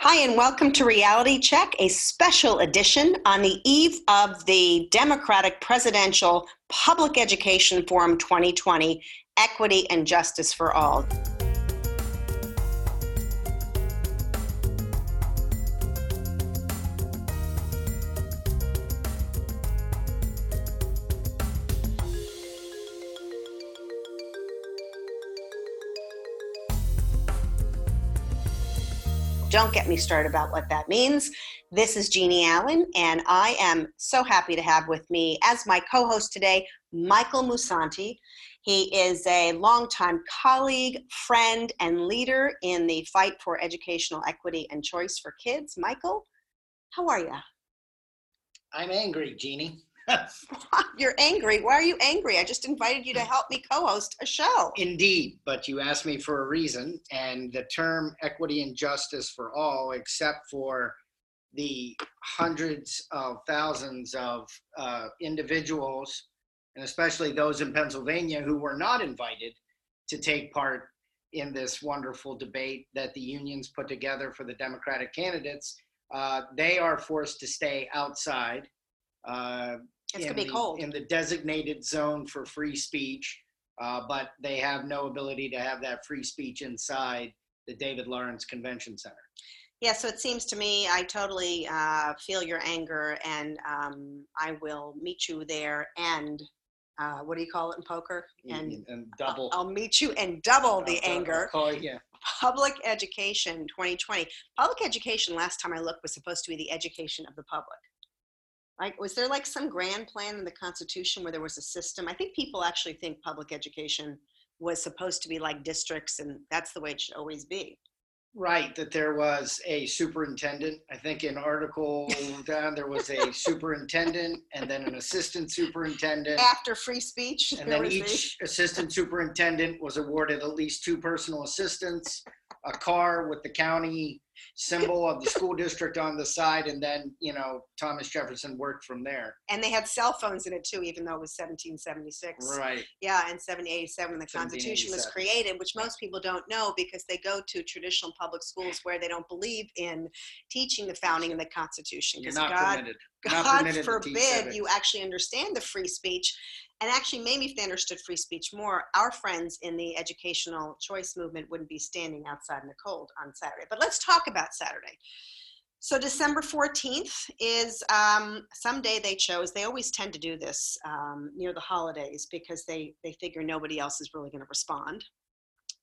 Hi, and welcome to Reality Check, a special edition on the eve of the Democratic Presidential Public Education Forum 2020 Equity and Justice for All. Don't get me started about what that means. This is Jeannie Allen, and I am so happy to have with me as my co host today Michael Musante. He is a longtime colleague, friend, and leader in the fight for educational equity and choice for kids. Michael, how are you? I'm angry, Jeannie. You're angry. Why are you angry? I just invited you to help me co host a show. Indeed, but you asked me for a reason, and the term equity and justice for all, except for the hundreds of thousands of uh, individuals, and especially those in Pennsylvania who were not invited to take part in this wonderful debate that the unions put together for the Democratic candidates, uh, they are forced to stay outside. Uh, It's in going to be the- cold. in the designated zone for free speech, uh, but they have no ability to have that free speech inside the David Lawrence Convention Center. Yeah, so it seems to me I totally uh, feel your anger, and um, I will meet you there. And uh, what do you call it in poker? And double. I'll meet you and double the I'll- I'll anger. call. Public education 2020. Public education, last time I looked, was supposed to be the education of the public. Like, was there like some grand plan in the Constitution where there was a system? I think people actually think public education was supposed to be like districts, and that's the way it should always be. Right, that there was a superintendent. I think in Article down there was a superintendent and then an assistant superintendent. After free speech, And then each assistant superintendent was awarded at least two personal assistants, a car with the county symbol of the school district on the side, and then, you know, Thomas Jefferson worked from there. and they had cell phones in it too, even though it was 1776. Right. Yeah, in 1787 when the Constitution was created, which most people don't know because they go to traditional public schools where they don't believe in teaching the founding of the Constitution. You're Because not God, permitted. God permitted forbid you actually understand the free speech. And actually, maybe if they understood free speech more, our friends in the educational choice movement wouldn't be standing outside in the cold on Saturday. But let's talk about Saturday. So December 14th is um, some day they chose. They always tend to do this um, near the holidays because they, they figure nobody else is really going to respond.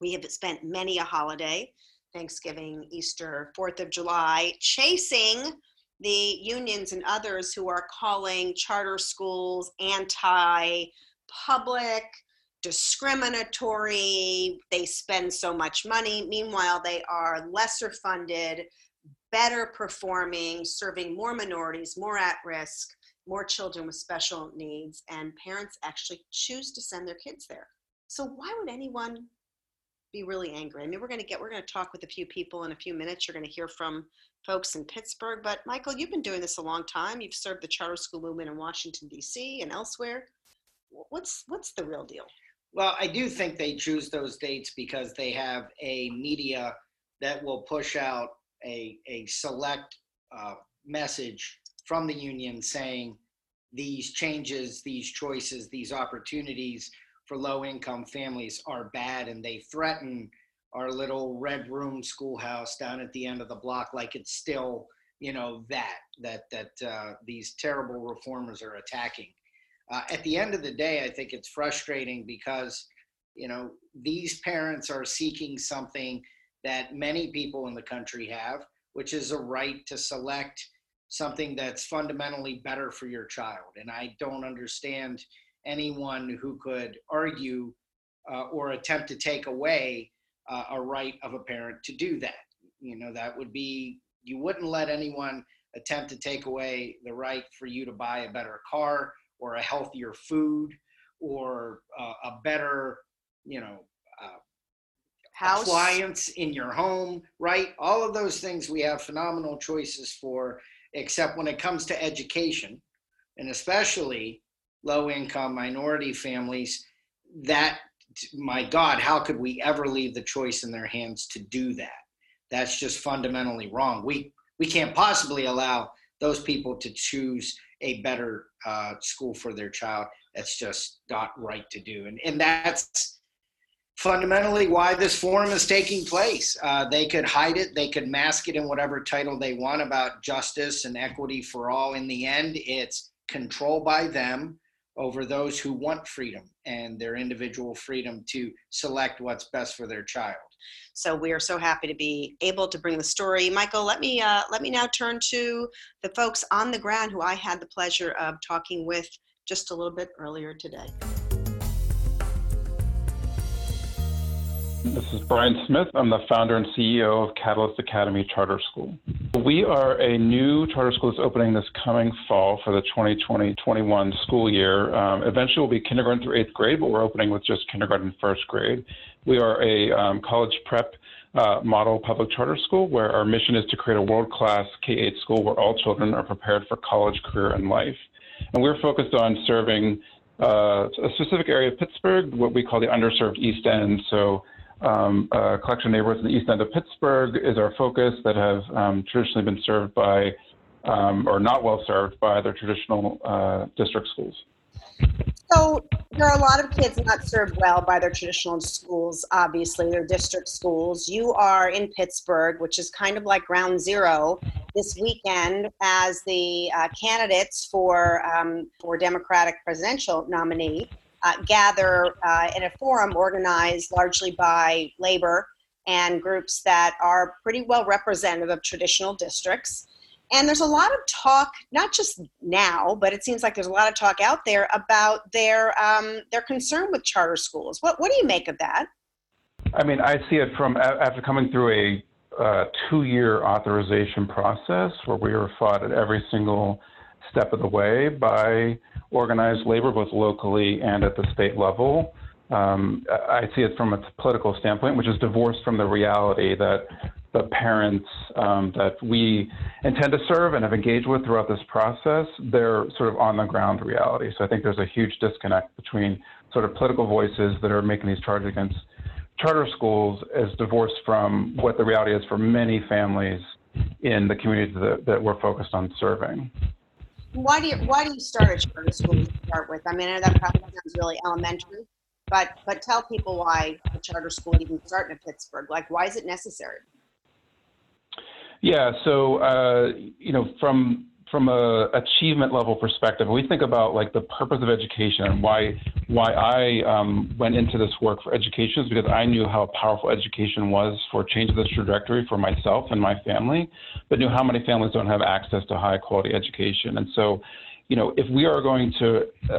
We have spent many a holiday, Thanksgiving, Easter, 4th of July, chasing the unions and others who are calling charter schools anti public, discriminatory, they spend so much money. Meanwhile, they are lesser funded, better performing, serving more minorities, more at risk, more children with special needs, and parents actually choose to send their kids there. So, why would anyone be really angry? I mean, we're going to get, we're going to talk with a few people in a few minutes. You're going to hear from folks in Pittsburgh. But Michael, you've been doing this a long time. You've served the charter school movement in Washington D.C. and elsewhere. What's what's the real deal? Well, I do think they choose those dates because they have a media that will push out a, a select uh, message from the union saying these changes, these choices, these opportunities for low income families are bad and they threaten our little red room schoolhouse down at the end of the block like it's still you know that that that uh, these terrible reformers are attacking. Uh, at the end of the day i think it's frustrating because you know these parents are seeking something that many people in the country have which is a right to select something that's fundamentally better for your child. And i don't understand anyone who could argue uh, or attempt to take away uh, a right of a parent to do that you know that would be you wouldn't let anyone attempt to take away the right for you to buy a better car or a healthier food or uh, a better you know uh, House. appliance in your home, right? All of those things we have phenomenal choices for, except when it comes to education, and especially low income minority families, that, my God, how could we ever leave the choice in their hands to do that? that's just fundamentally wrong. We we can't possibly allow those people to choose a better uh, school for their child. That's just not right to do, and and that's fundamentally why this forum is taking place. Uh, they could hide it, they could mask it in whatever title they want about justice and equity for all. In the end, it's control by them over those who want freedom and their individual freedom to select what's best for their child. So we are so happy to be able to bring the story. Michael, let me uh, let me now turn to the folks on the ground who I had the pleasure of talking with just a little bit earlier today. This is Brian Smith. I'm the founder and CEO of Catalyst Academy Charter School. We are a new charter school that's opening this coming fall for the 2020-21 school year. Um, eventually, we'll be kindergarten through eighth grade, but we're opening with just kindergarten and first grade. We are a um, college prep uh, model public charter school where our mission is to create a world-class K-8 school where all children are prepared for college, career, and life. And we're focused on serving uh, a specific area of Pittsburgh, what we call the underserved East End. So um, a collection of neighborhoods in the east end of Pittsburgh is our focus that have um, traditionally been served by um, or not well served by their traditional uh, district schools. So there are a lot of kids not served well by their traditional schools, obviously, their district schools. You are in Pittsburgh, which is kind of like ground zero this weekend as the uh, candidates for, um, for Democratic presidential nominee uh, gather uh, in a forum organized largely by labor and groups that are pretty well representative of traditional districts. And there's a lot of talk, not just now, but it seems like there's a lot of talk out there about their um, their concern with charter schools. What what do you make of that? I mean, I see it from after coming through a uh, two-year authorization process where we were fought at every single step of the way by organized labor, both locally and at the state level. Um, I see it from a political standpoint, which is divorced from the reality that the parents um, that we intend to serve and have engaged with throughout this process, they're sort of on the ground reality. So I think there's a huge disconnect between sort of political voices that are making these charges against charter schools as divorced from what the reality is for many families in the communities that, that we're focused on serving why do you why do you start a charter school to start with? I mean, I know that probably sounds really elementary, but but tell people why a charter school even start in Pittsburgh. Like, why is it necessary? Yeah, so uh, you know, from from a achievement level perspective, we think about like the purpose of education and why why I um, went into this work for education is because I knew how powerful education was for changing this trajectory for myself and my family, but knew how many families don't have access to high quality education. And so, you know, if we are going to uh,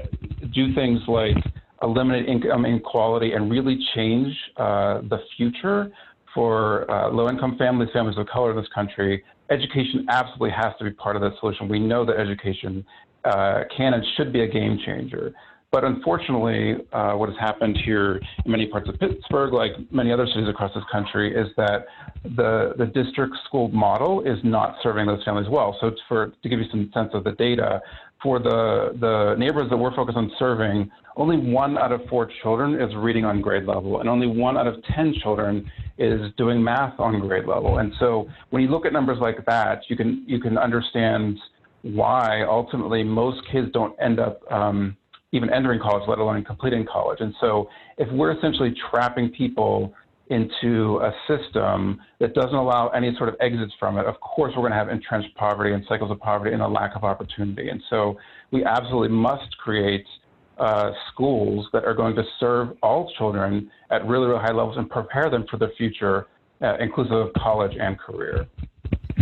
do things like eliminate income inequality and really change uh, the future for uh, low income families, families of color in this country, education absolutely has to be part of that solution. We know that education uh, can and should be a game changer. But unfortunately, uh, what has happened here in many parts of Pittsburgh, like many other cities across this country, is that the, the district school model is not serving those families well. So for, to give you some sense of the data, for the, the neighborhoods that we're focused on serving, only one out of four children is reading on grade level, and only one out of 10 children is doing math on grade level. And so when you look at numbers like that, you can, you can understand why ultimately most kids don't end up um, even entering college, let alone completing college. And so if we're essentially trapping people into a system that doesn't allow any sort of exits from it, of course we're going to have entrenched poverty and cycles of poverty and a lack of opportunity. And so we absolutely must create uh, schools that are going to serve all children at really, really high levels and prepare them for the future, uh, inclusive of college and career.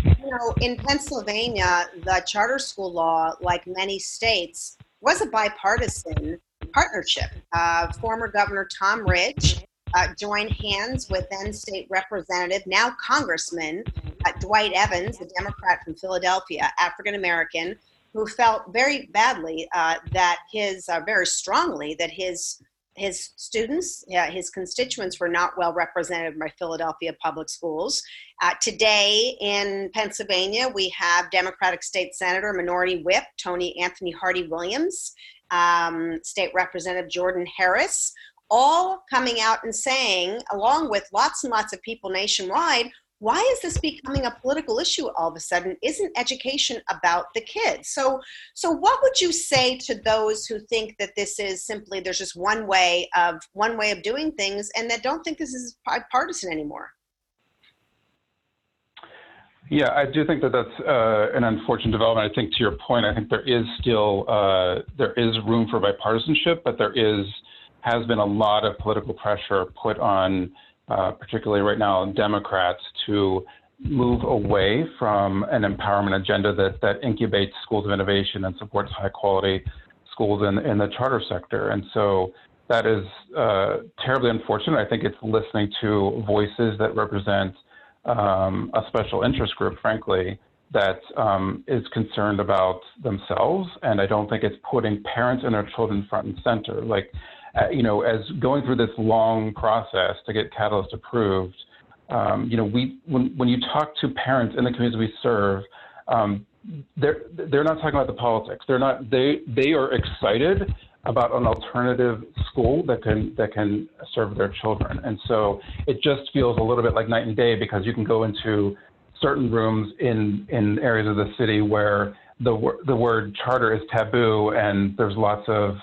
You know, in Pennsylvania, the charter school law, like many states, was a bipartisan partnership. Uh, former Governor Tom Ridge uh, joined hands with then state representative, now Congressman uh, Dwight Evans, a Democrat from Philadelphia, African American, who felt very badly uh, that his, uh, very strongly, that his his students, yeah, his constituents were not well represented by Philadelphia public schools. Uh, today in Pennsylvania, we have Democratic State Senator, Minority Whip Tony Anthony Hardy Williams, um, State Representative Jordan Harris, all coming out and saying, along with lots and lots of people nationwide, why is this becoming a political issue all of a sudden? Isn't education about the kids? So, so what would you say to those who think that this is simply there's just one way of one way of doing things, and that don't think this is partisan anymore? Yeah, I do think that that's uh, an unfortunate development. I think to your point, I think there is still uh, there is room for bipartisanship, but there is has been a lot of political pressure put on, uh, particularly right now, Democrats to move away from an empowerment agenda that that incubates schools of innovation and supports high quality schools in in the charter sector. And so that is uh, terribly unfortunate. I think it's listening to voices that represent um, a special interest group, frankly, that um, is concerned about themselves. And I don't think it's putting parents and their children front and center. Like, uh, you know, as going through this long process to get Catalyst approved, um, you know, we when, when you talk to parents in the communities we serve, um, they're they're not talking about the politics. They're not they they are excited about an alternative school that can that can serve their children. And so it just feels a little bit like night and day because you can go into certain rooms in in areas of the city where the the word charter is taboo and there's lots of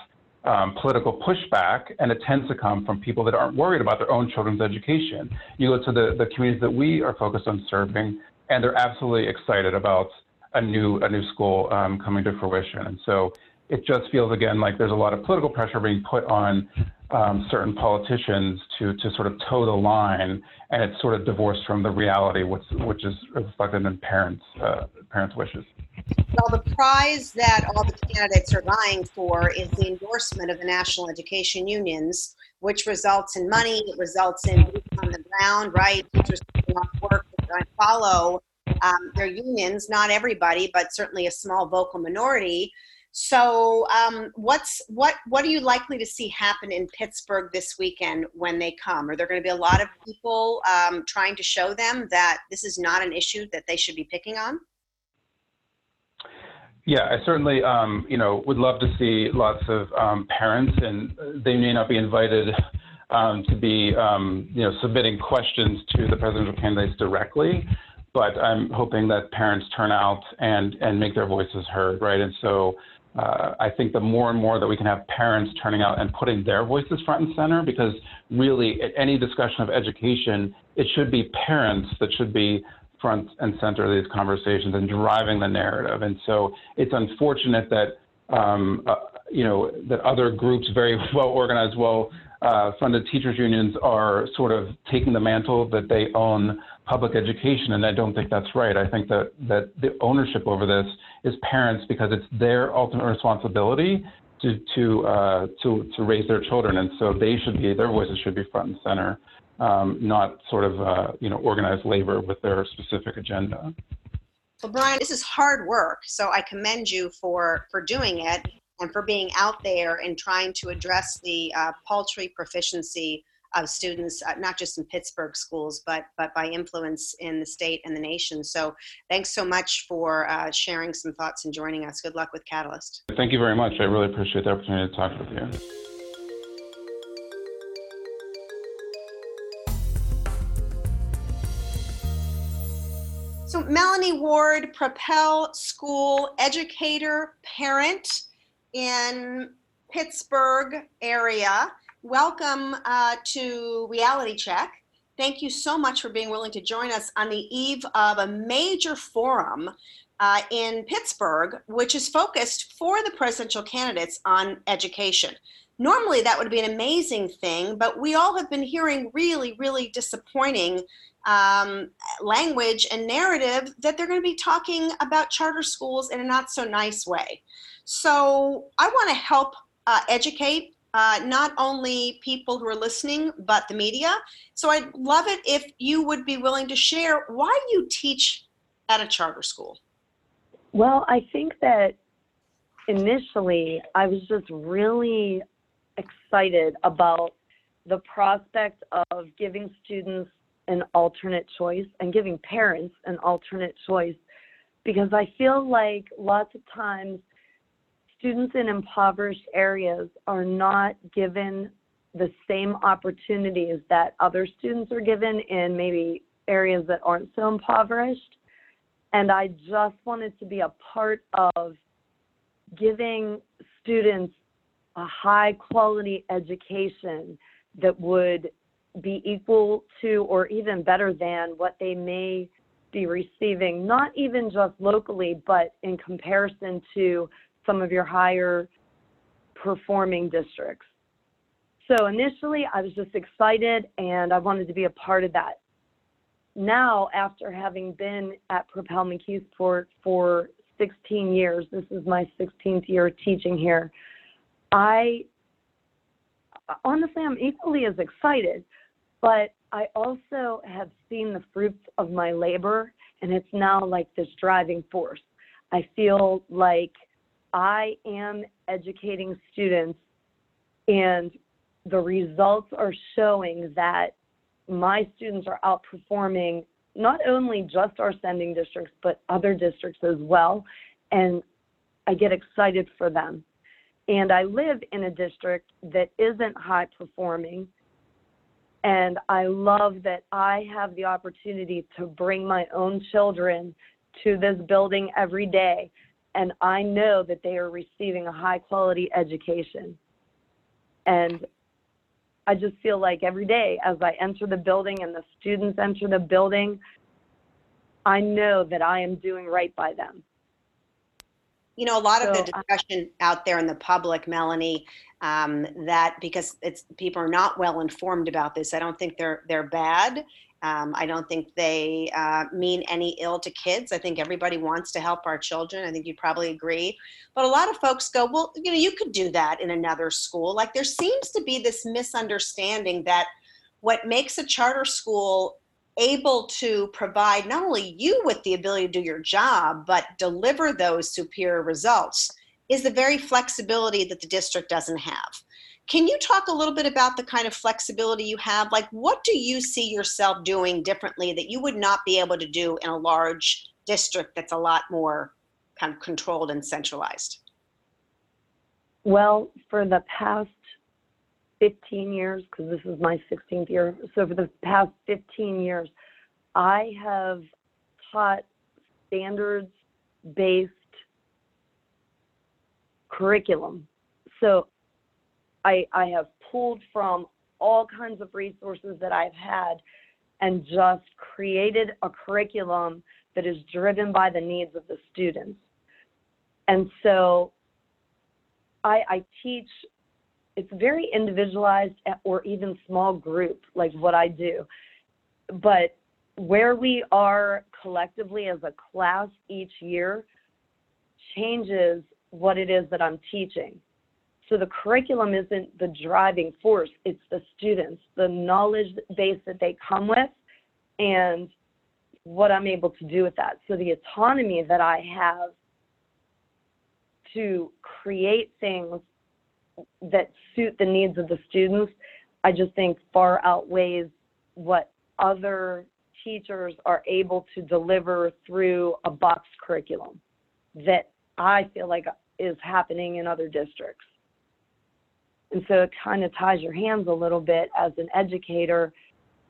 um, political pushback, and it tends to come from people that aren't worried about their own children's education. You go to the, the communities that we are focused on serving, and they're absolutely excited about a new a new school um, coming to fruition. And so it just feels again like there's a lot of political pressure being put on um, certain politicians to to sort of toe the line, and it's sort of divorced from the reality, which which is reflected in parents uh, parents' wishes. Well, the prize that all the candidates are vying for is the endorsement of the national education unions, which results in money. It results in on the ground, right? Teachers work to follow um, their unions. Not everybody, but certainly a small vocal minority. So, um, what's what what are you likely to see happen in Pittsburgh this weekend when they come? Are there going to be a lot of people um, trying to show them that this is not an issue that they should be picking on? Yeah, I certainly, um, you know, would love to see lots of um, parents, and they may not be invited um, to be, um, you know, submitting questions to the presidential candidates directly but I'm hoping that parents turn out and and make their voices heard, right? And so uh, I think the more and more that we can have parents turning out and putting their voices front and center, because really at any discussion of education, it should be parents that should be front and center of these conversations and driving the narrative. And so it's unfortunate that um, uh, you know that other groups, very well organized, well uh, funded teachers unions, are sort of taking the mantle that they own public education, and I don't think that's right. I think that that the ownership over this is parents because it's their ultimate responsibility to to uh, to to raise their children, and so they should be their voices should be front and center, um, not sort of uh, you know organized labor with their specific agenda. Well, Brian, this is hard work, so I commend you for for doing it and for being out there and trying to address the uh, paltry proficiency of students, uh, not just in Pittsburgh schools, but but by influence in the state and the nation. So thanks so much for uh, sharing some thoughts and joining us. Good luck with Catalyst. Thank you very much. I really appreciate the opportunity to talk with you. So Melanie Ward, Propel School educator, parent in Pittsburgh area welcome uh, to Reality Check. Thank you so much for being willing to join us on the eve of a major forum uh, in Pittsburgh, which is focused for the presidential candidates on education. Normally, that would be an amazing thing, but we all have been hearing really, really disappointing um, language and narrative that they're going to be talking about charter schools in a not so nice way. So, I want to help uh, educate uh, not only people who are listening, but the media. So I'd love it if you would be willing to share why you teach at a charter school. Well, I think that initially I was just really excited about the prospect of giving students an alternate choice and giving parents an alternate choice because I feel like lots of times students in impoverished areas are not given the same opportunities that other students are given in maybe areas that aren't so impoverished. And I just wanted to be a part of giving students a high quality education that would be equal to or even better than what they may be receiving, not even just locally, but in comparison to some of your higher performing districts. So initially, I was just excited and I wanted to be a part of that. Now, after having been at Propel McKeesport for 16 years, this is my 16th year teaching here, I honestly, I'm equally as excited, but I also have seen the fruits of my labor, and it's now like this driving force. I feel like I am educating students, and the results are showing that my students are outperforming not only just our sending districts, but other districts as well. And I get excited for them. And I live in a district that isn't high performing. And I love that I have the opportunity to bring my own children to this building every day. And I know that they are receiving a high quality education. And I just feel like every day as I enter the building and the students enter the building, I know that I am doing right by them. You know, a lot of the So, I- discussion out there in the public, Melanie, um, that because it's people are not well informed about this. I don't think they're they're bad. Um, I don't think they uh, mean any ill to kids. I think everybody wants to help our children. I think you'd probably agree. But a lot of folks go, well, you know, you could do that in another school. Like there seems to be this misunderstanding that what makes a charter school able to provide not only you with the ability to do your job, but deliver those superior results is the very flexibility that the district doesn't have. Can you talk a little bit about the kind of flexibility you have? Like, what do you see yourself doing differently that you would not be able to do in a large district that's a lot more kind of controlled and centralized? Well, for the past 15 years, because this is my 16th year, so for the past 15 years, I have taught standards based curriculum. So I, I have pulled from all kinds of resources that I've had and just created a curriculum that is driven by the needs of the students. And so I, I teach, it's very individualized or even small group, like what I do. But where we are collectively as a class each year changes what it is that I'm teaching. So the curriculum isn't the driving force, it's the students, the knowledge base that they come with, and what I'm able to do with that. So the autonomy that I have to create things that suit the needs of the students, I just think far outweighs what other teachers are able to deliver through a box curriculum that I feel like is happening in other districts. And so it kind of ties your hands a little bit as an educator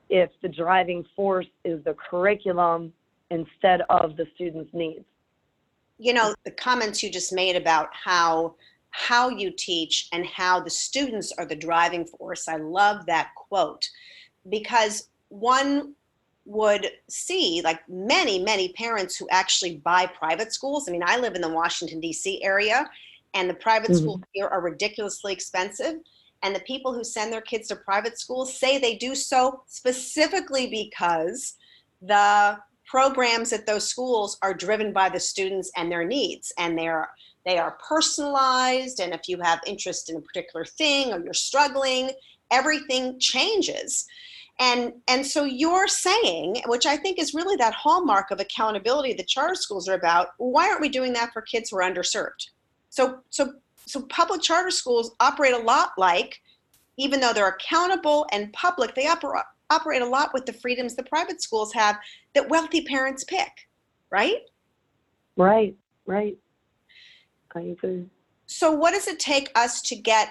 if the driving force is the curriculum instead of the student's needs. You know, the comments you just made about how how you teach and how the students are the driving force. I love that quote because one would see like many many parents who actually buy private schools i mean i live in the washington d.c area and the private Mhm. schools here are ridiculously expensive and the people who send their kids to private schools say they do so specifically because the programs at those schools are driven by the students and their needs and they're they are personalized and if you have interest in a particular thing or you're struggling everything changes and and so you're saying which i think is really that hallmark of accountability that charter schools are about why aren't we doing that for kids who are underserved so so so public charter schools operate a lot like even though they're accountable and public they operate operate a lot with the freedoms the private schools have that wealthy parents pick right Right, right. I agree. so what does it take us to get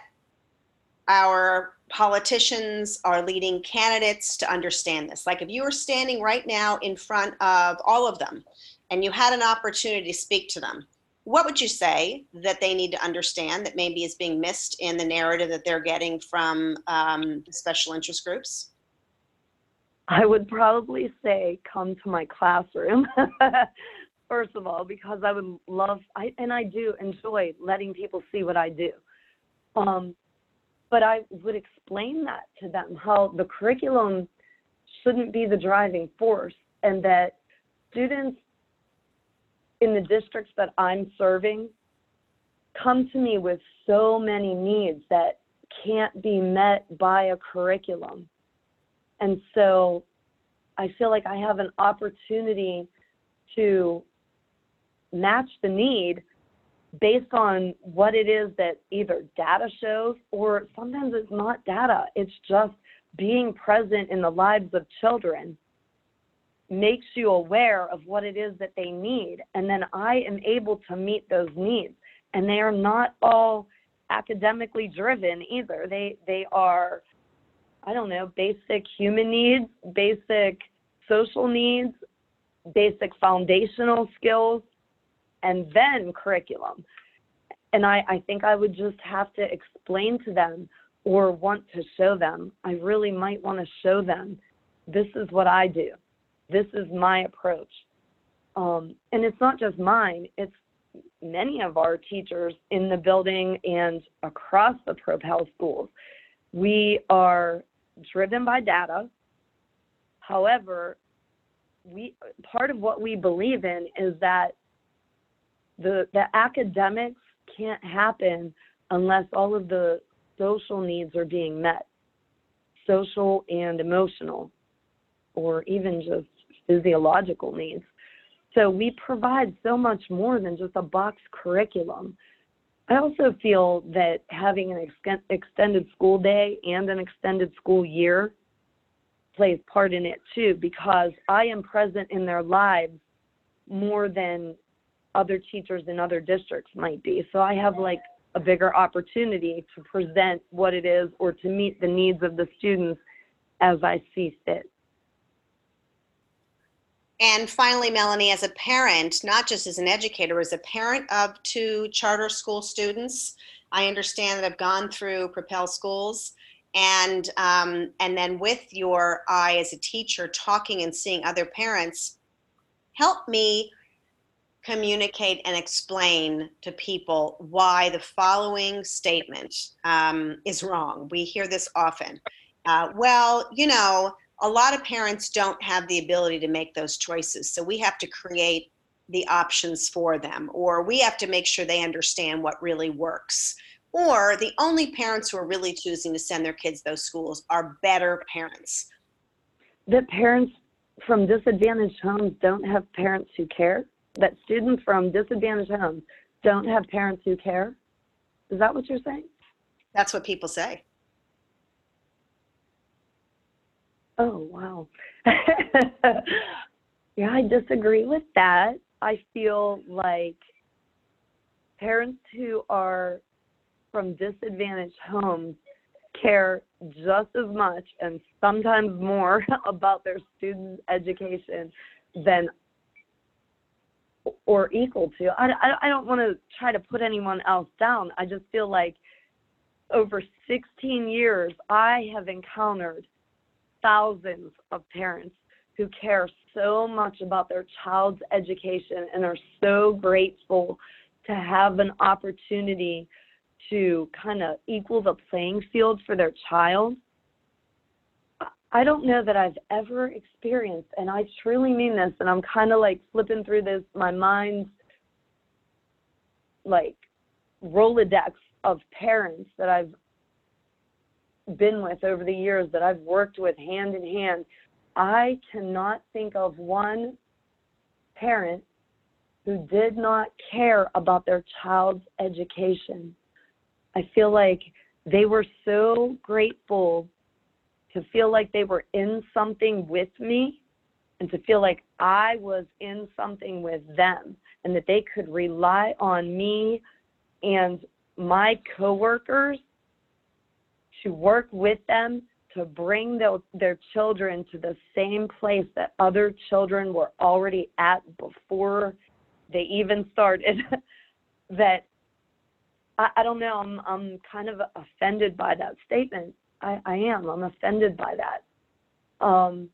our politicians our leading candidates to understand this? Like if you were standing right now in front of all of them and you had an opportunity to speak to them, what would you say that they need to understand that maybe is being missed in the narrative that they're getting from um, special interest groups? I would probably say come to my classroom. First of all, because I would love I and I do enjoy letting people see what I do. Um, but I would explain that to them how the curriculum shouldn't be the driving force and that students in the districts that I'm serving come to me with so many needs that can't be met by a curriculum. And so I feel like I have an opportunity to match the need based on what it is that either data shows or sometimes it's not data, it's just being present in the lives of children makes you aware of what it is that they need. And then I am able to meet those needs. And they are not all academically driven either. They they are I don't know, basic human needs, basic social needs, basic foundational skills, and then curriculum. And I, I think I would just have to explain to them or want to show them. I really might want to show them this is what I do, this is my approach. Um, and it's not just mine, it's many of our teachers in the building and across the Propel schools. We are driven by data. However, we part of what we believe in is that the the academics can't happen unless all of the social needs are being met social and emotional or even just physiological needs so we provide so much more than just a box curriculum i also feel that having an ex- extended school day and an extended school year plays part in it too because i am present in their lives more than other teachers in other districts might be. So I have like a bigger opportunity to present what it is or to meet the needs of the students as I see fit. And finally, Melanie, as a parent, not just as an educator, as a parent of two charter school students, I understand that I've gone through Propel Schools, and um, and then with your eye as a teacher, talking and seeing other parents, help me communicate and explain to people why the following statement um, is wrong. We hear this often. Uh, well, you know, a lot of parents don't have the ability to make those choices, so we have to create the options for them, or we have to make sure they understand what really works. Or the only parents who are really choosing to send their kids those schools are better parents. That parents from disadvantaged homes don't have parents who care? that students from disadvantaged homes don't have parents who care? Is that what you're saying? That's what people say. Oh, wow. yeah, I disagree with that. I feel like parents who are from disadvantaged homes care just as much and sometimes more about their students' education than or equal to. I, I, I don't want to try to put anyone else down. I just feel like over 16 years, I have encountered thousands of parents who care so much about their child's education and are so grateful to have an opportunity to kind of equal the playing field for their child. I don't know that I've ever experienced, and I truly mean this, and I'm kind of like flipping through this, my mind's like Rolodex of parents that I've been with over the years, that I've worked with hand in hand. I cannot think of one parent who did not care about their child's education. I feel like they were so grateful to feel like they were in something with me and to feel like I was in something with them and that they could rely on me and my coworkers to work with them to bring their, their children to the same place that other children were already at before they even started. That I, I don't know I'm I'm kind of offended by that statement. I, I am. I'm offended by that. Um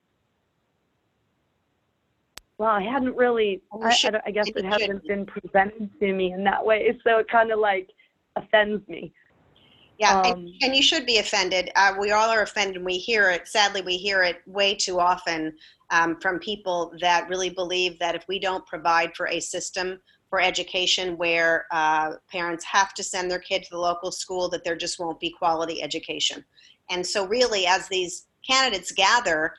well I hadn't really I, I, I guess it hasn't been presented to me in that way so it kind of like offends me Yeah, Um, and, and you should be offended. Uh, we all are offended. We hear it. Sadly, we hear it way too often um, from people that really believe that if we don't provide for a system for education where uh, parents have to send their kid to the local school, that there just won't be quality education. And so, really, as these candidates gather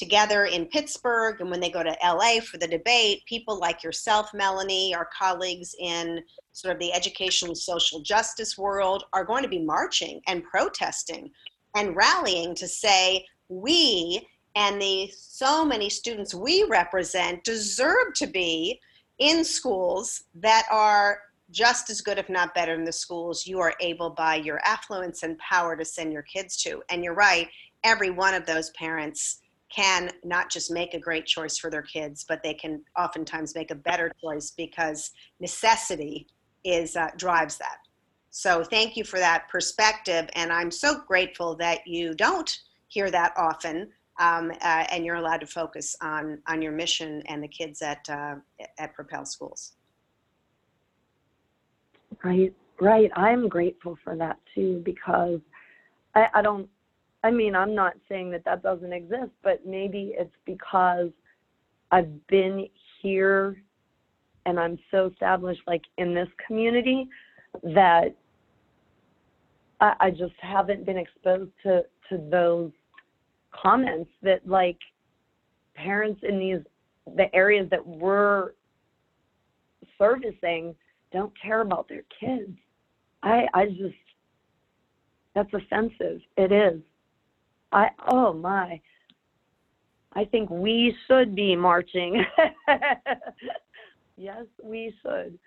together in Pittsburgh and when they go to LA for the debate, people like yourself, Melanie, our colleagues in sort of the educational social justice world are going to be marching and protesting and rallying to say we and the so many students we represent deserve to be in schools that are just as good if not better than the schools you are able by your affluence and power to send your kids to. And you're right every one of those parents can not just make a great choice for their kids but they can oftentimes make a better choice because necessity is uh, drives that. So thank you for that perspective, and I'm so grateful that you don't hear that often, um, uh, and you're allowed to focus on on your mission and the kids at uh, at Propel Schools. Right, right. I'm grateful for that too because I, I don't, I mean, I'm not saying that that doesn't exist, but maybe it's because I've been here and I'm so established like in this community that I, I just haven't been exposed to, to those comments that like parents in these, the areas that we're servicing don't care about their kids. I I just that's offensive. It is. I oh my. I think we should be marching. yes, we should.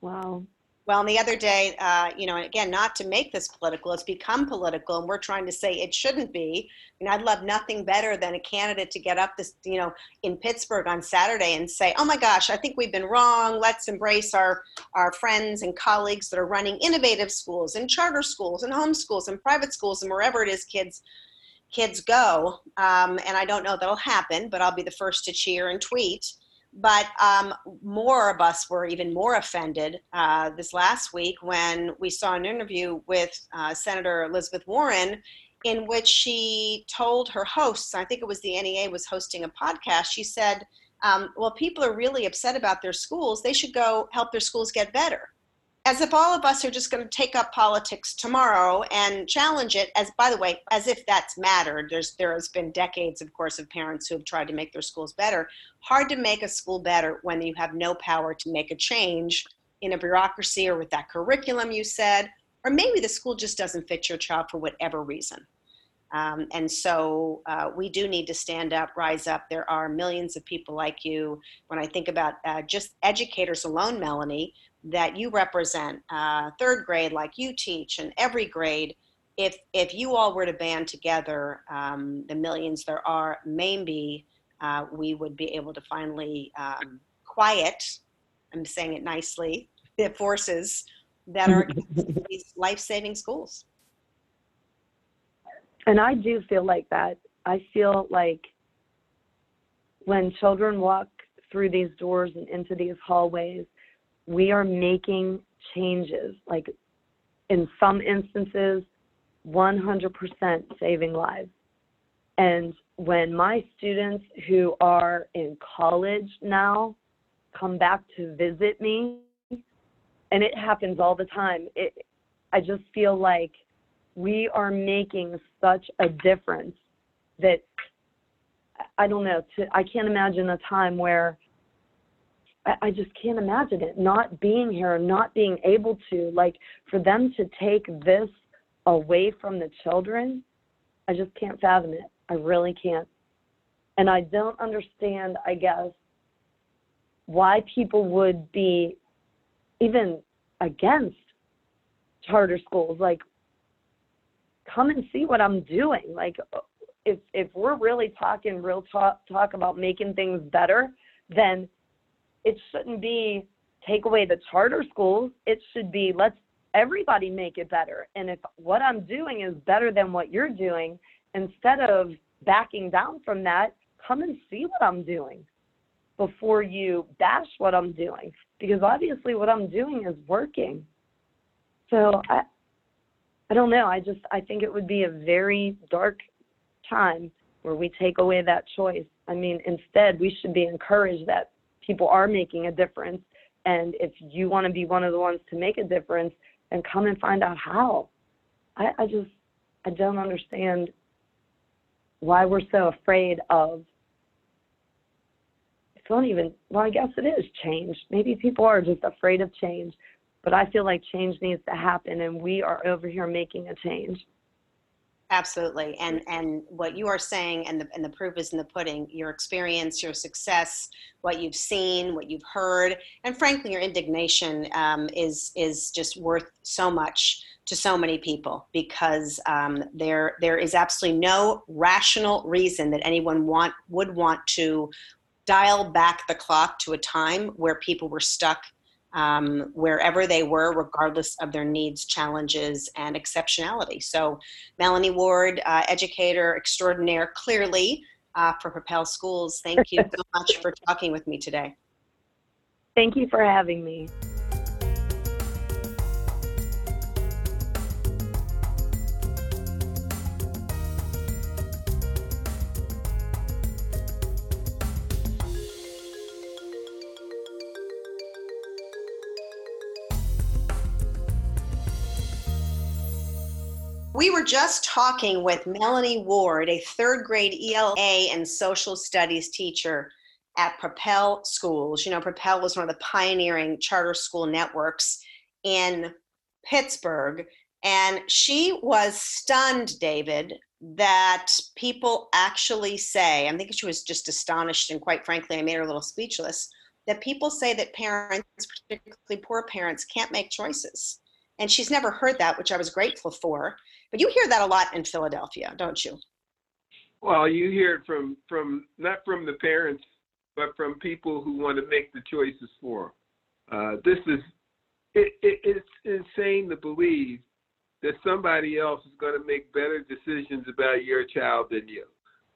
Wow. Well, and the other day, uh, you know, and again, not to make this political, it's become political, and we're trying to say it shouldn't be. Mean, I'd love nothing better than a candidate to get up this, you know, in Pittsburgh on Saturday and say, "Oh my gosh, I think we've been wrong. Let's embrace our our friends and colleagues that are running innovative schools and charter schools and homeschools and private schools and wherever it is kids kids go." Um, and I don't know that'll happen, but I'll be the first to cheer and tweet but um, more of us were even more offended uh, this last week when we saw an interview with uh, Senator Elizabeth Warren in which she told her hosts, I think it was the NEA was hosting a podcast, she said, um, well, people are really upset about their schools. They should go help their schools get better. As if all of us are just going to take up politics tomorrow and challenge it. As by the way, as if that's mattered. There's there has been decades, of course, of parents who have tried to make their schools better. Hard to make a school better when you have no power to make a change in a bureaucracy or with that curriculum you said, or maybe the school just doesn't fit your child for whatever reason. Um, and so uh, we do need to stand up, rise up. There are millions of people like you. When I think about uh, just educators alone, Melanie, that you represent, uh, third grade like you teach, and every grade, if if you all were to band together, um, the millions there are, maybe uh, we would be able to finally um, quiet. I'm saying it nicely. The forces that are these life-saving schools. And I do feel like that. I feel like when children walk through these doors and into these hallways, we are making changes. Like in some instances, 100% saving lives. And when my students who are in college now come back to visit me, and it happens all the time, it, I just feel like we are making such a difference that I don't know. To, I can't imagine a time where I, I just can't imagine it not being here, not being able to like for them to take this away from the children. I just can't fathom it. I really can't. And I don't understand, I guess, why people would be even against charter schools. Like, come and see what I'm doing. Like if if we're really talking real talk talk about making things better, then it shouldn't be take away the charter schools. It should be let's everybody make it better. And if what I'm doing is better than what you're doing, instead of backing down from that, come and see what I'm doing before you bash what I'm doing because obviously what I'm doing is working. So I I don't know. I just I think it would be a very dark time where we take away that choice. I mean, instead we should be encouraged that people are making a difference. And if you want to be one of the ones to make a difference, then come and find out how. I, I just I don't understand why we're so afraid of it's not even well i guess it is change. Maybe people are just afraid of change but i feel like change needs to happen and we are over here making a change Absolutely. And and what you are saying and the and the proof is in the pudding, your experience, your success, what you've seen, what you've heard, and frankly your indignation um, is is just worth so much to so many people because um, there there is absolutely no rational reason that anyone want would want to dial back the clock to a time where people were stuck um, wherever they were, regardless of their needs, challenges, and exceptionality. So, Melanie Ward, uh, educator extraordinaire, clearly uh, for Propel Schools, thank you so much for talking with me today. thank you for having me We were just talking with Melanie Ward, a third grade ELA and social studies teacher at Propel Schools. You know, Propel was one of the pioneering charter school networks in Pittsburgh. And she was stunned, David, that people actually say, I think she was just astonished, and quite frankly, I made her a little speechless, that people say that parents, particularly poor parents, can't make choices. And she's never heard that, which I was grateful for. But you hear that a lot in Philadelphia, don't you? Well, you hear it from from not from the parents, but from people who want to make the choices for them. Uh, this is it, it, it's insane to believe that somebody else is going to make better decisions about your child than you.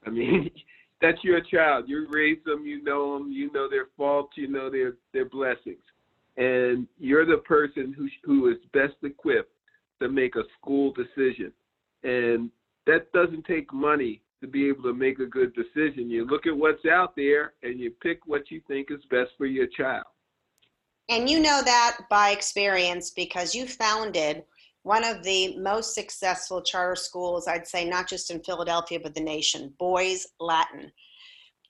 I mean, that's your child. You raise them, you know them, you know their faults, you know their their blessings, and you're the person who who is best equipped to make a school decision. And that doesn't take money to be able to make a good decision. You look at what's out there and you pick what you think is best for your child. And you know that by experience because you founded one of the most successful charter schools, I'd say, not just in Philadelphia, but the nation, Boys Latin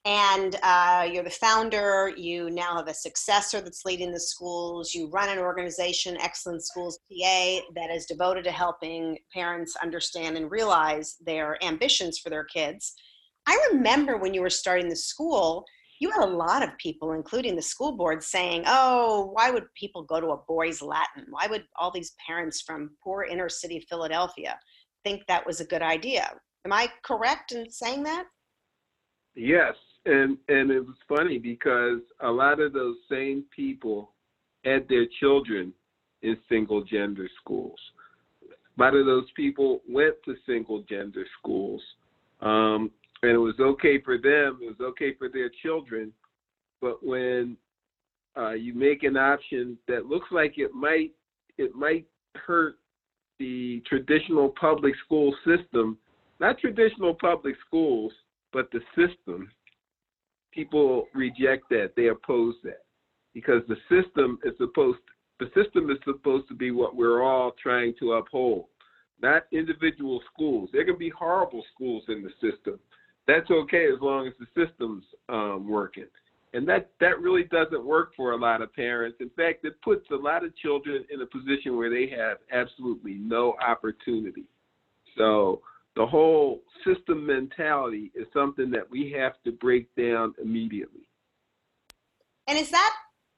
and uh, you're the founder. You now have a successor that's leading the schools. You run an organization, Excellent Schools PA, that is devoted to helping parents understand and realize their ambitions for their kids. I remember when you were starting the school, you had a lot of people, including the school board, saying, Oh, why would people go to a boys' Latin? Why would all these parents from poor inner city Philadelphia think that was a good idea? Am I correct in saying that? Yes, and and it was funny because a lot of those same people had their children in single gender schools. A lot of those people went to single gender schools, um, and it was okay for them. It was okay for their children, but when uh, you make an option that looks like it might it might hurt the traditional public school system, not traditional public schools, but the system people reject that. They oppose that because the system is supposed the system is supposed to be what we're all trying to uphold, not individual schools. There can be horrible schools in the system. That's okay as long as the system's um, working. And that, that really doesn't work for a lot of parents. In fact, it puts a lot of children in a position where they have absolutely no opportunity. So the whole system mentality is something that we have to break down immediately. And is that,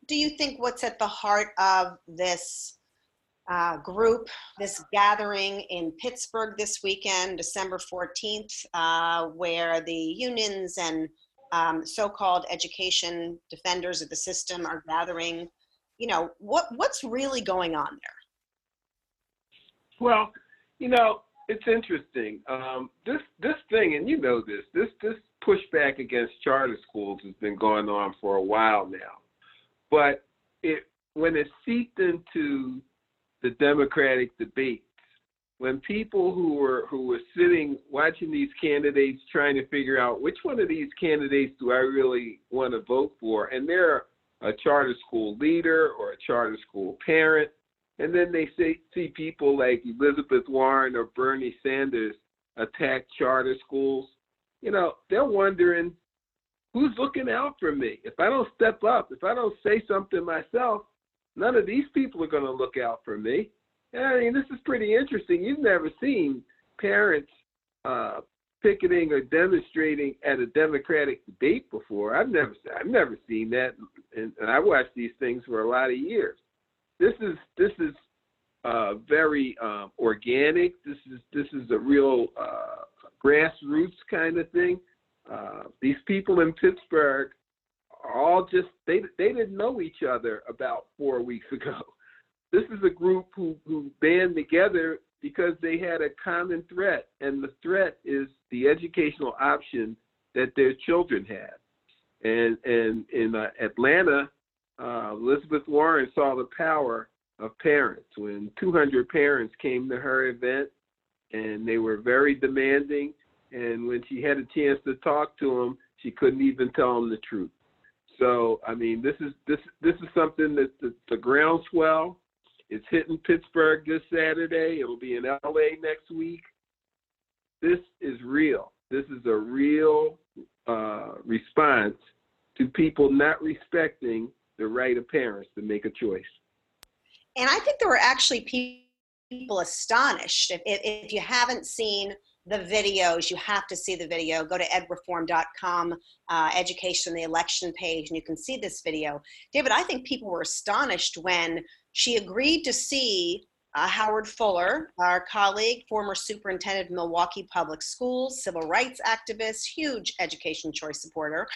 do you think, what's at the heart of this uh, group, this gathering in Pittsburgh this weekend, December 14th, uh, where the unions and um, so-called education defenders of the system are gathering. You know, what what's really going on there? Well, you know, it's interesting. Um, this this thing, and you know this, this this pushback against charter schools has been going on for a while now. But it when it seeped into the Democratic debates, when people who were who were sitting watching these candidates trying to figure out which one of these candidates do I really want to vote for, and they're a charter school leader or a charter school parent, and then they see, see people like Elizabeth Warren or Bernie Sanders attack charter schools, you know, they're wondering who's looking out for me? If I don't step up, if I don't say something myself, none of these people are going to look out for me. And I mean, this is pretty interesting. You've never seen parents uh, picketing or demonstrating at a Democratic debate before. I've never, I've never seen that, and, and I watched these things for a lot of years. This is this is uh, very um, organic. This is this is a real uh, grassroots kind of thing. Uh, these people in Pittsburgh are all just they they didn't know each other about four weeks ago. This is a group who who band together because they had a common threat, and the threat is the educational option that their children had. And and in uh, Atlanta, uh, Elizabeth Warren saw the power of parents when 200 parents came to her event, and they were very demanding. And when she had a chance to talk to them, she couldn't even tell them the truth. So I mean, this is this this is something that the, the groundswell. It's hitting Pittsburgh this Saturday. It'll be in LA next week. This is real. This is a real uh, response to people not respecting the right of parents to make a choice. And I think there were actually people astonished. If, if, you haven't seen the videos, you have to see the video. Go to edreform.com, uh, education, the election page, and you can see this video. David, I think people were astonished when she agreed to see uh, Howard Fuller, our colleague, former superintendent of Milwaukee Public Schools, civil rights activist, huge education choice supporter,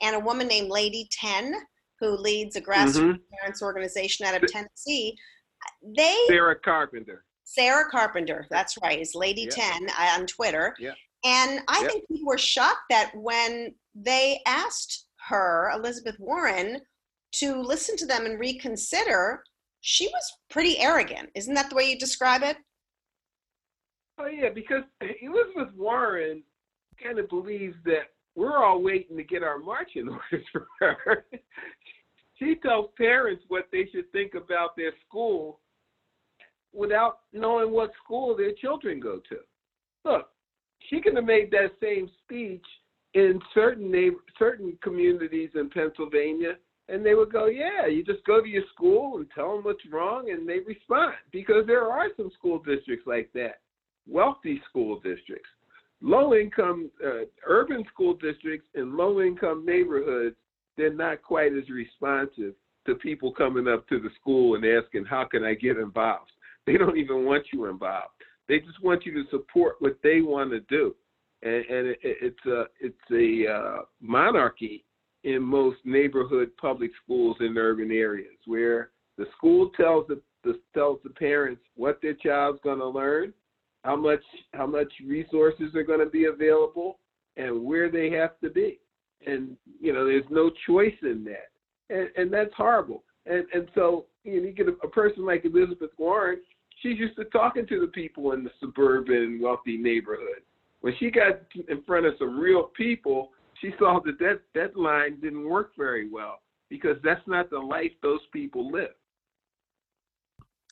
and a woman named Lady 10, who leads a grassroots Mhm. parents organization out of Tennessee. They Sarah Carpenter. Sarah Carpenter, that's right, is Lady Yeah. 10 on Twitter. Yeah. And I Yeah. think people were shocked that when they asked her, Elizabeth Warren, to listen to them and reconsider, she was pretty arrogant. Isn't that the way you describe it? Oh yeah, because Elizabeth Warren kind of believes that we're all waiting to get our marching orders from her. she tells parents what they should think about their school without knowing what school their children go to. Look, she could have made that same speech in certain neighbor, certain communities in Pennsylvania, and they would go, "Yeah, you just go to your school and tell them what's wrong, and they respond." Because there are some school districts like that wealthy school districts. Low income uh, urban school districts in low income neighborhoods, they're not quite as responsive to people coming up to the school and asking, How can I get involved? They don't even want you involved. They just want you to support what they want to do. And, and it, it's a, it's a uh, monarchy in most neighborhood public schools in urban areas where the school tells the, the tells the parents what their child's going to learn how much how much resources are going to be available and where they have to be. And you know there's no choice in that. And and that's horrible. And and so you, know, you get a, a person like elizabeth warren she's used to talking to the people in the suburban wealthy neighborhood. When she got in front of some real people she saw that that, that line didn't work very well because that's not the life those people live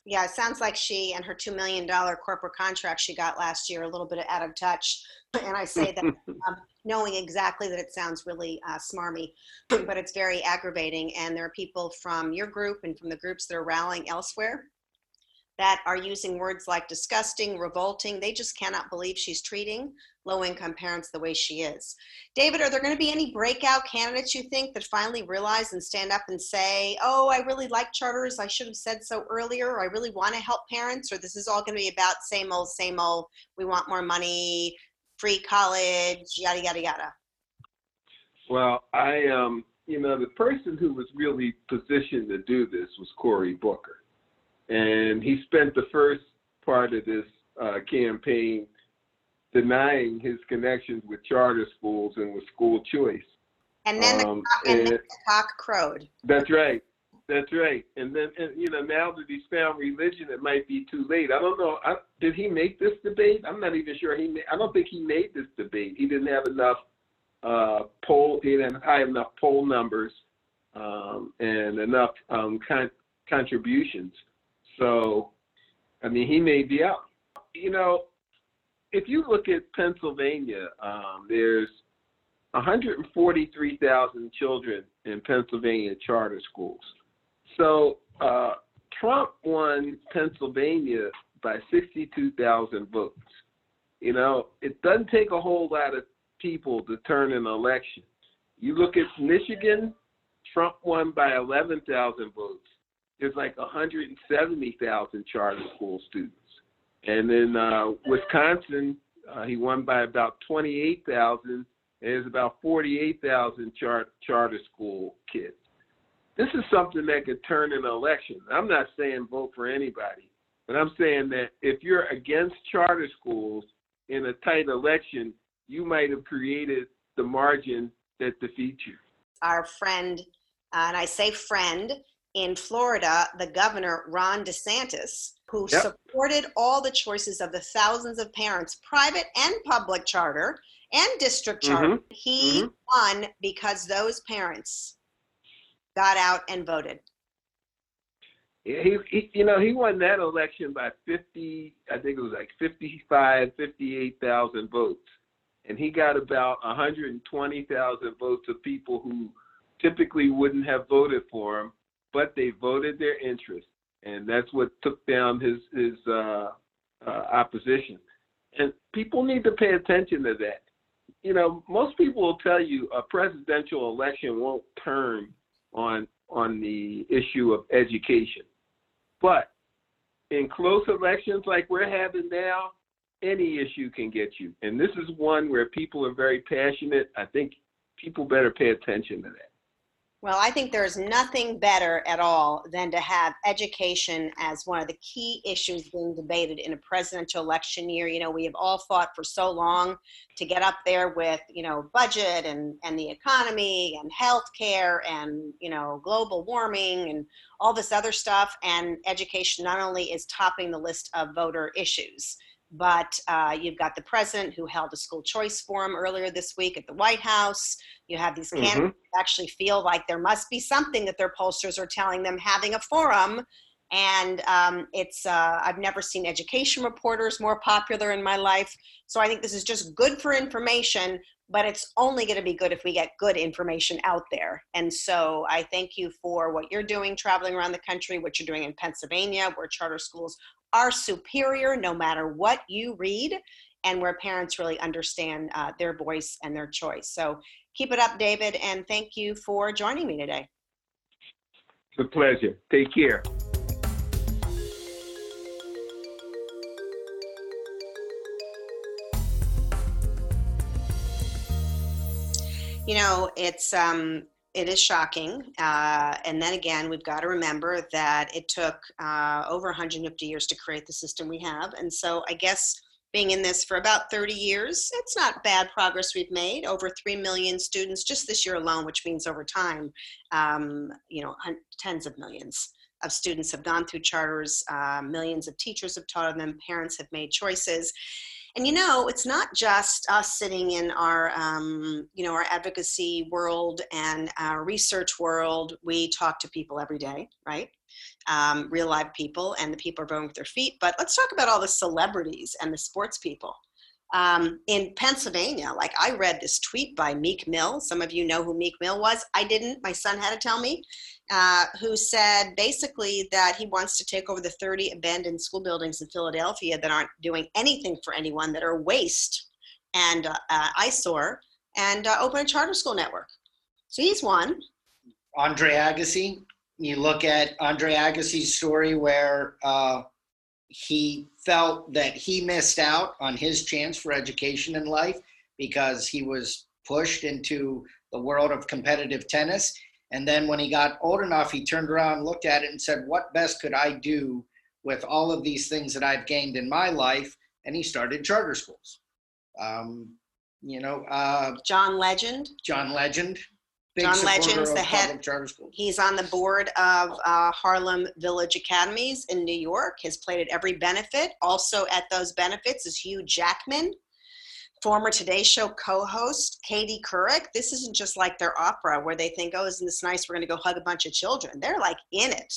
Yeah, it sounds like she and her $2 million corporate contract she got last year a little bit out of touch. And I say that um, knowing exactly that it sounds really uh, smarmy, but it's very aggravating. And there are people from your group and from the groups that are rallying elsewhere that are using words like disgusting, revolting. They just cannot believe she's treating low income parents the way she is. David, are there going to be any breakout candidates you think that finally realize and stand up and say, oh, I really like charters. I should have said so earlier. I really want to help parents, or this is all going to be about same old, same old. We want more money, free college, yada, yada, yada. Well, I um, you know, the person who was really positioned to do this was Cory Booker, and he spent the first part of this uh, campaign denying his connections with charter schools and with school choice. And then, the, Um, and then and- the cock crowed. That's right. That's right. And then, and, you know, now that he's found religion, it might be too late. I don't know. I, did he make this debate? I'm not even sure he. Made, I don't think he made this debate. He didn't have enough uh, poll. He didn't have high enough poll numbers um, and enough um, con- contributions. So, I mean, he may be out. You know, if you look at Pennsylvania, um, there's 143,000 children in Pennsylvania charter schools. So uh, Trump won Pennsylvania by 62,000 votes. You know, it doesn't take a whole lot of people to turn an election. You look at Michigan, Trump won by 11,000 votes. There's like 170,000 charter school students. And then uh, Wisconsin, uh, he won by about 28,000. And there's about 48,000 char- charter school kids. This is something that could turn an election. I'm not saying vote for anybody, but I'm saying that if you're against charter schools in a tight election, you might have created the margin that defeats you. Our friend, uh, and I say friend, in Florida, the governor, Ron DeSantis, who Yep. supported all the choices of the thousands of parents, private and public charter and district charter, he mhm. won because those parents got out and voted. He, he, you know, he won that election by 50, I think it was like 55, 58,000 votes. And he got about 120,000 votes of people who typically wouldn't have voted for him, but they voted their interest. And that's what took down his, his uh, uh, opposition. And people need to pay attention to that. You know, most people will tell you a presidential election won't turn on on the issue of education. But in close elections like we're having now, any issue can get you. And this is one where people are very passionate. I think people better pay attention to that. Well, I think there's nothing better at all than to have education as one of the key issues being debated in a presidential election year. You know, we have all fought for so long to get up there with, you know, budget and, and the economy and healthcare and, you know, global warming and all this other stuff. And education not only is topping the list of voter issues, but uh, you've got the president who held a school choice forum earlier this week at the White House. You have these candidates who actually feel like there must be something that their pollsters are telling them having a forum. And um, it's, uh, I've never seen education reporters more popular in my life. So I think this is just good for information, but it's only going to be good if we get good information out there. And so I thank you for what you're doing traveling around the country, what you're doing in Pennsylvania, where charter schools are superior no matter what you read, and where parents really understand uh, their voice and their choice. So keep it up, David, and thank you for joining me today. It's a pleasure. Take care. You know, it's um, it is shocking, uh, and then again, we've got to remember that it took uh, over 150 years to create the system we have, and so I guess being in this for about 30 years, it's not bad progress we've made. Over 3 million students just this year alone, which means over time, um, you know, tens of millions of students have gone through charters. Uh, millions of teachers have taught them. Parents have made choices. And you know, it's not just us sitting in our, um, you know, our advocacy world and our research world. We talk to people every day, right? Um, real live people, and the people are voting with their feet. But let's talk about all the celebrities and the sports people. Um, in Pennsylvania, like I read this tweet by Meek Mill. Some of you know who Meek Mill was. I didn't. My son had to tell me. Uh, who said basically that he wants to take over the 30 abandoned school buildings in Philadelphia that aren't doing anything for anyone, that are waste and uh, eyesore, and uh, open a charter school network. So he's one. Andre Agassi. You look at Andre Agassi's story where uh, he felt that he missed out on his chance for education in life because he was pushed into the world of competitive tennis. And then when he got old enough, he turned around, looked at it, and said, What best could I do with all of these things that I've gained in my life? And he started charter schools. Um, you know, uh, John Legend. John Legend. Big John Legend's the head- public charter schools. He's on the board of uh, Harlem Village Academies in New York. Has played at every benefit. Also at those benefits is Hugh Jackman, former Today Show co-host Katie Couric. This isn't just like their opera where they think, "Oh, isn't this nice? We're going to go hug a bunch of children." They're like in it,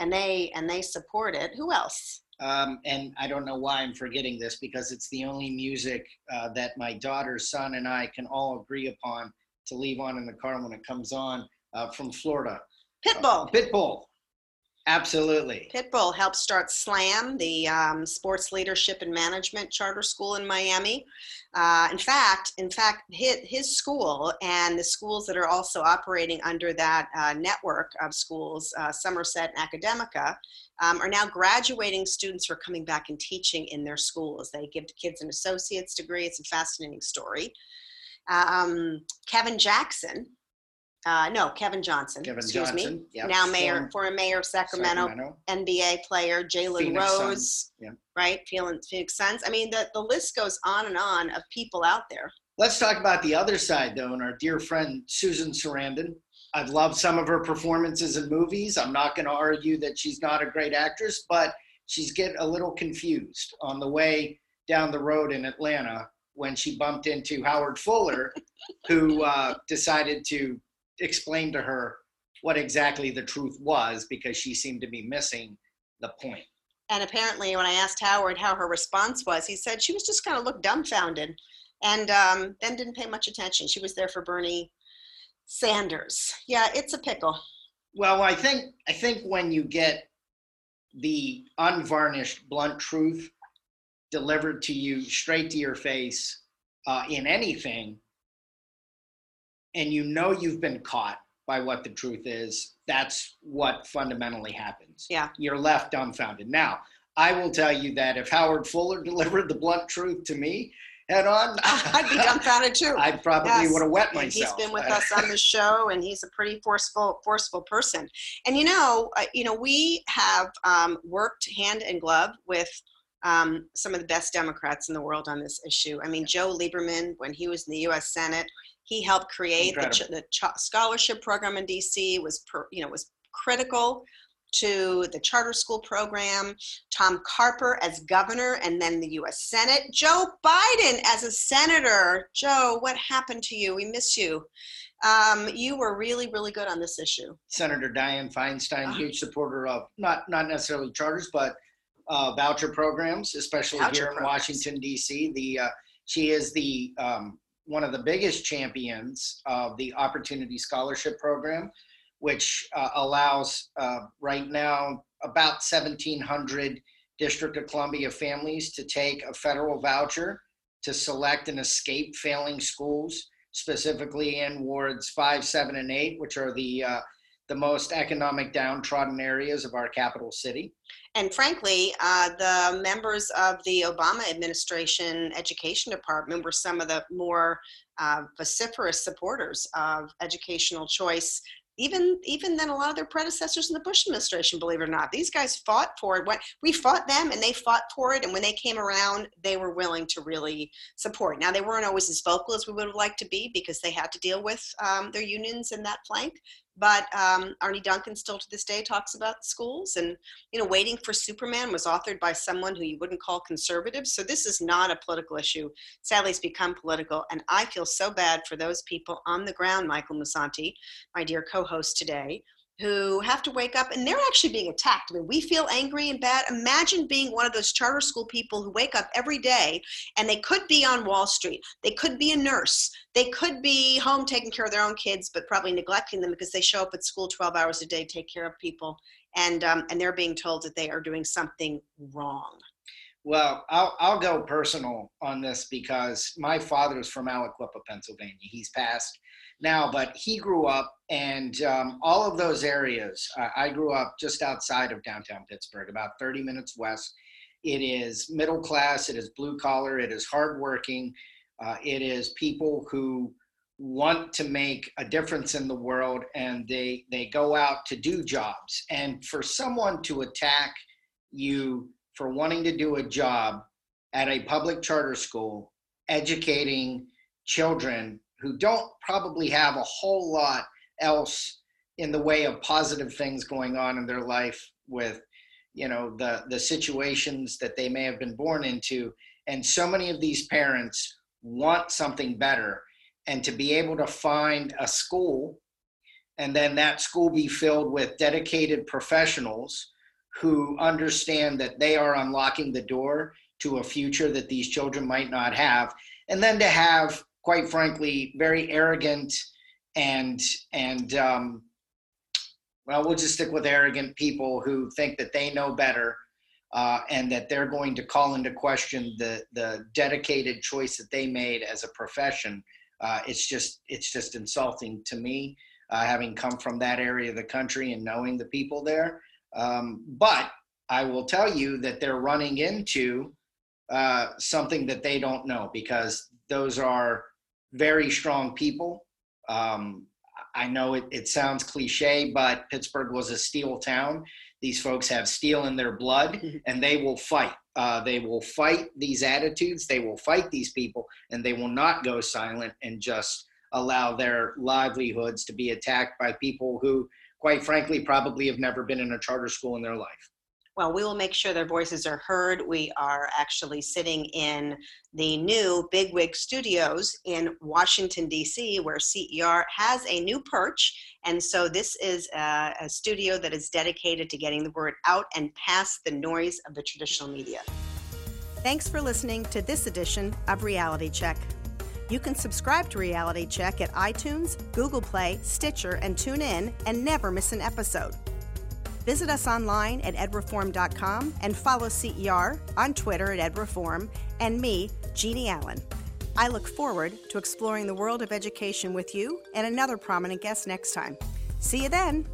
and they and they support it. Who else? Um, and I don't know why I'm forgetting this because it's the only music uh, that my daughter, son, and I can all agree upon to leave on in the car when it comes on uh, from Florida. Pitbull. Pitbull. Absolutely. Pitbull helped start SLAM, the um, Sports Leadership and Management Charter School in Miami. Uh, in fact, in fact, his, his school and the schools that are also operating under that uh, network of schools, uh, Somerset and Academica, um, are now graduating students who are coming back and teaching in their schools. They give the kids an associate's degree. It's a fascinating story. Um, Kevin Jackson, uh, no, Kevin Johnson, Kevin excuse me, Johnson. yep, now mayor, former mayor of Sacramento, NBA player Jalen Rose, yeah. right? Feeling Phoenix Suns. I mean, the, the list goes on and on of people out there. Let's talk about the other side, though, and our dear friend Susan Sarandon. I've loved some of her performances in movies. I'm not going to argue that she's not a great actress, but she's get a little confused on the way down the road in Atlanta when she bumped into Howard Fuller, who uh, decided to explain to her what exactly the truth was because she seemed to be missing the point. And apparently, when I asked Howard how her response was, he said she was just kind of looked dumbfounded and um, then didn't pay much attention. She was there for Bernie Sanders. Yeah, it's a pickle. Well, I think I think when you get the unvarnished, blunt truth delivered to you straight to your face uh, in anything, and you know you've been caught by what the truth is, that's what fundamentally happens. Yeah. You're left dumbfounded. Now, I will tell you that if Howard Fuller delivered the blunt truth to me head on, I'd be dumbfounded too. I probably Yes. would have wet myself. He's been with us on the show, and he's a pretty forceful, forceful person. And you know, uh, you know, we have um, worked hand in glove with um, some of the best Democrats in the world on this issue. I mean, Joe Lieberman, when he was in the U.S. Senate, he helped create the, Incredible. the ch- scholarship program in D.C. was, per, you know, was critical to the charter school program. Tom Carper as governor, and then the U.S. Senate. Joe Biden as a senator. Joe, what happened to you? We miss you. Um, you were really, really good on this issue. Senator Dianne Feinstein, Ah. huge supporter of not not necessarily charters, but uh, voucher programs, especially Voucher here in programs. Washington D.C. The uh, she is the um, one of the biggest champions of the Opportunity Scholarship Program, which uh, allows uh, right now about 1,700 District of Columbia families to take a federal voucher to select and escape failing schools, specifically in wards five, seven, and eight, which are the uh, the most economic downtrodden areas of our capital city. And frankly, uh, the members of the Obama administration education department were some of the more uh, vociferous supporters of educational choice, even even than a lot of their predecessors in the Bush administration. Believe it or not, these guys fought for it. We fought them, and they fought for it. And when they came around, they were willing to really support. Now they weren't always as vocal as we would have liked to be because they had to deal with um, their unions in that flank. But um, Arne Duncan still to this day talks about schools and you know, Waiting for Superman was authored by someone who you wouldn't call conservative. So this is not a political issue. Sadly, it's become political. And I feel so bad for those people on the ground, Michael Musante, my dear co host today, who have to wake up and they're actually being attacked. I mean, we feel angry and bad. Imagine being one of those charter school people who wake up every day and they could be on Wall Street. They could be a nurse. They could be home taking care of their own kids, but probably neglecting them because they show up at school 12 hours a day, take care of people, and, um, and they're being told that they are doing something wrong. Well, I'll, I'll go personal on this because my father's from Aliquippa, Pennsylvania. He's passed now, but he grew up and um, all of those areas. Uh, I grew up just outside of downtown Pittsburgh, about 30 minutes west. It is middle class, it is blue collar, it is hardworking, uh, it is people who want to make a difference in the world and they they go out to do jobs and for someone to attack you for wanting to do a job at a public charter school educating children who don't probably have a whole lot else in the way of positive things going on in their life with you know the the situations that they may have been born into. And so many of these parents want something better. And to be able to find a school and then that school be filled with dedicated professionals who understand that they are unlocking the door to a future that these children might not have. And then to have quite frankly very arrogant and and um, well we'll just stick with arrogant people who think that they know better uh, and that they're going to call into question the the dedicated choice that they made as a profession. Uh, it's just it's just insulting to me uh, having come from that area of the country and knowing the people there. Um, but I will tell you that they're running into uh, something that they don't know because those are very strong people. Um, I know it, it sounds cliche, but Pittsburgh was a steel town. These folks have steel in their blood and they will fight. Uh, they will fight these attitudes, they will fight these people, and they will not go silent and just allow their livelihoods to be attacked by people who quite frankly, probably have never been in a charter school in their life. Well, we will make sure their voices are heard. We are actually sitting in the new Bigwig Studios in Washington, D.C., where CER has a new perch. And so this is a, a, studio that is dedicated to getting the word out and past the noise of the traditional media. Thanks for listening to this edition of Reality Check. You can subscribe to Reality Check at iTunes, Google Play, Stitcher, and tune in and never miss an episode. Visit us online at edreform.com and follow CER on Twitter at edreform and me, Jeanne Allen. I look forward to exploring the world of education with you and another prominent guest next time. See you then!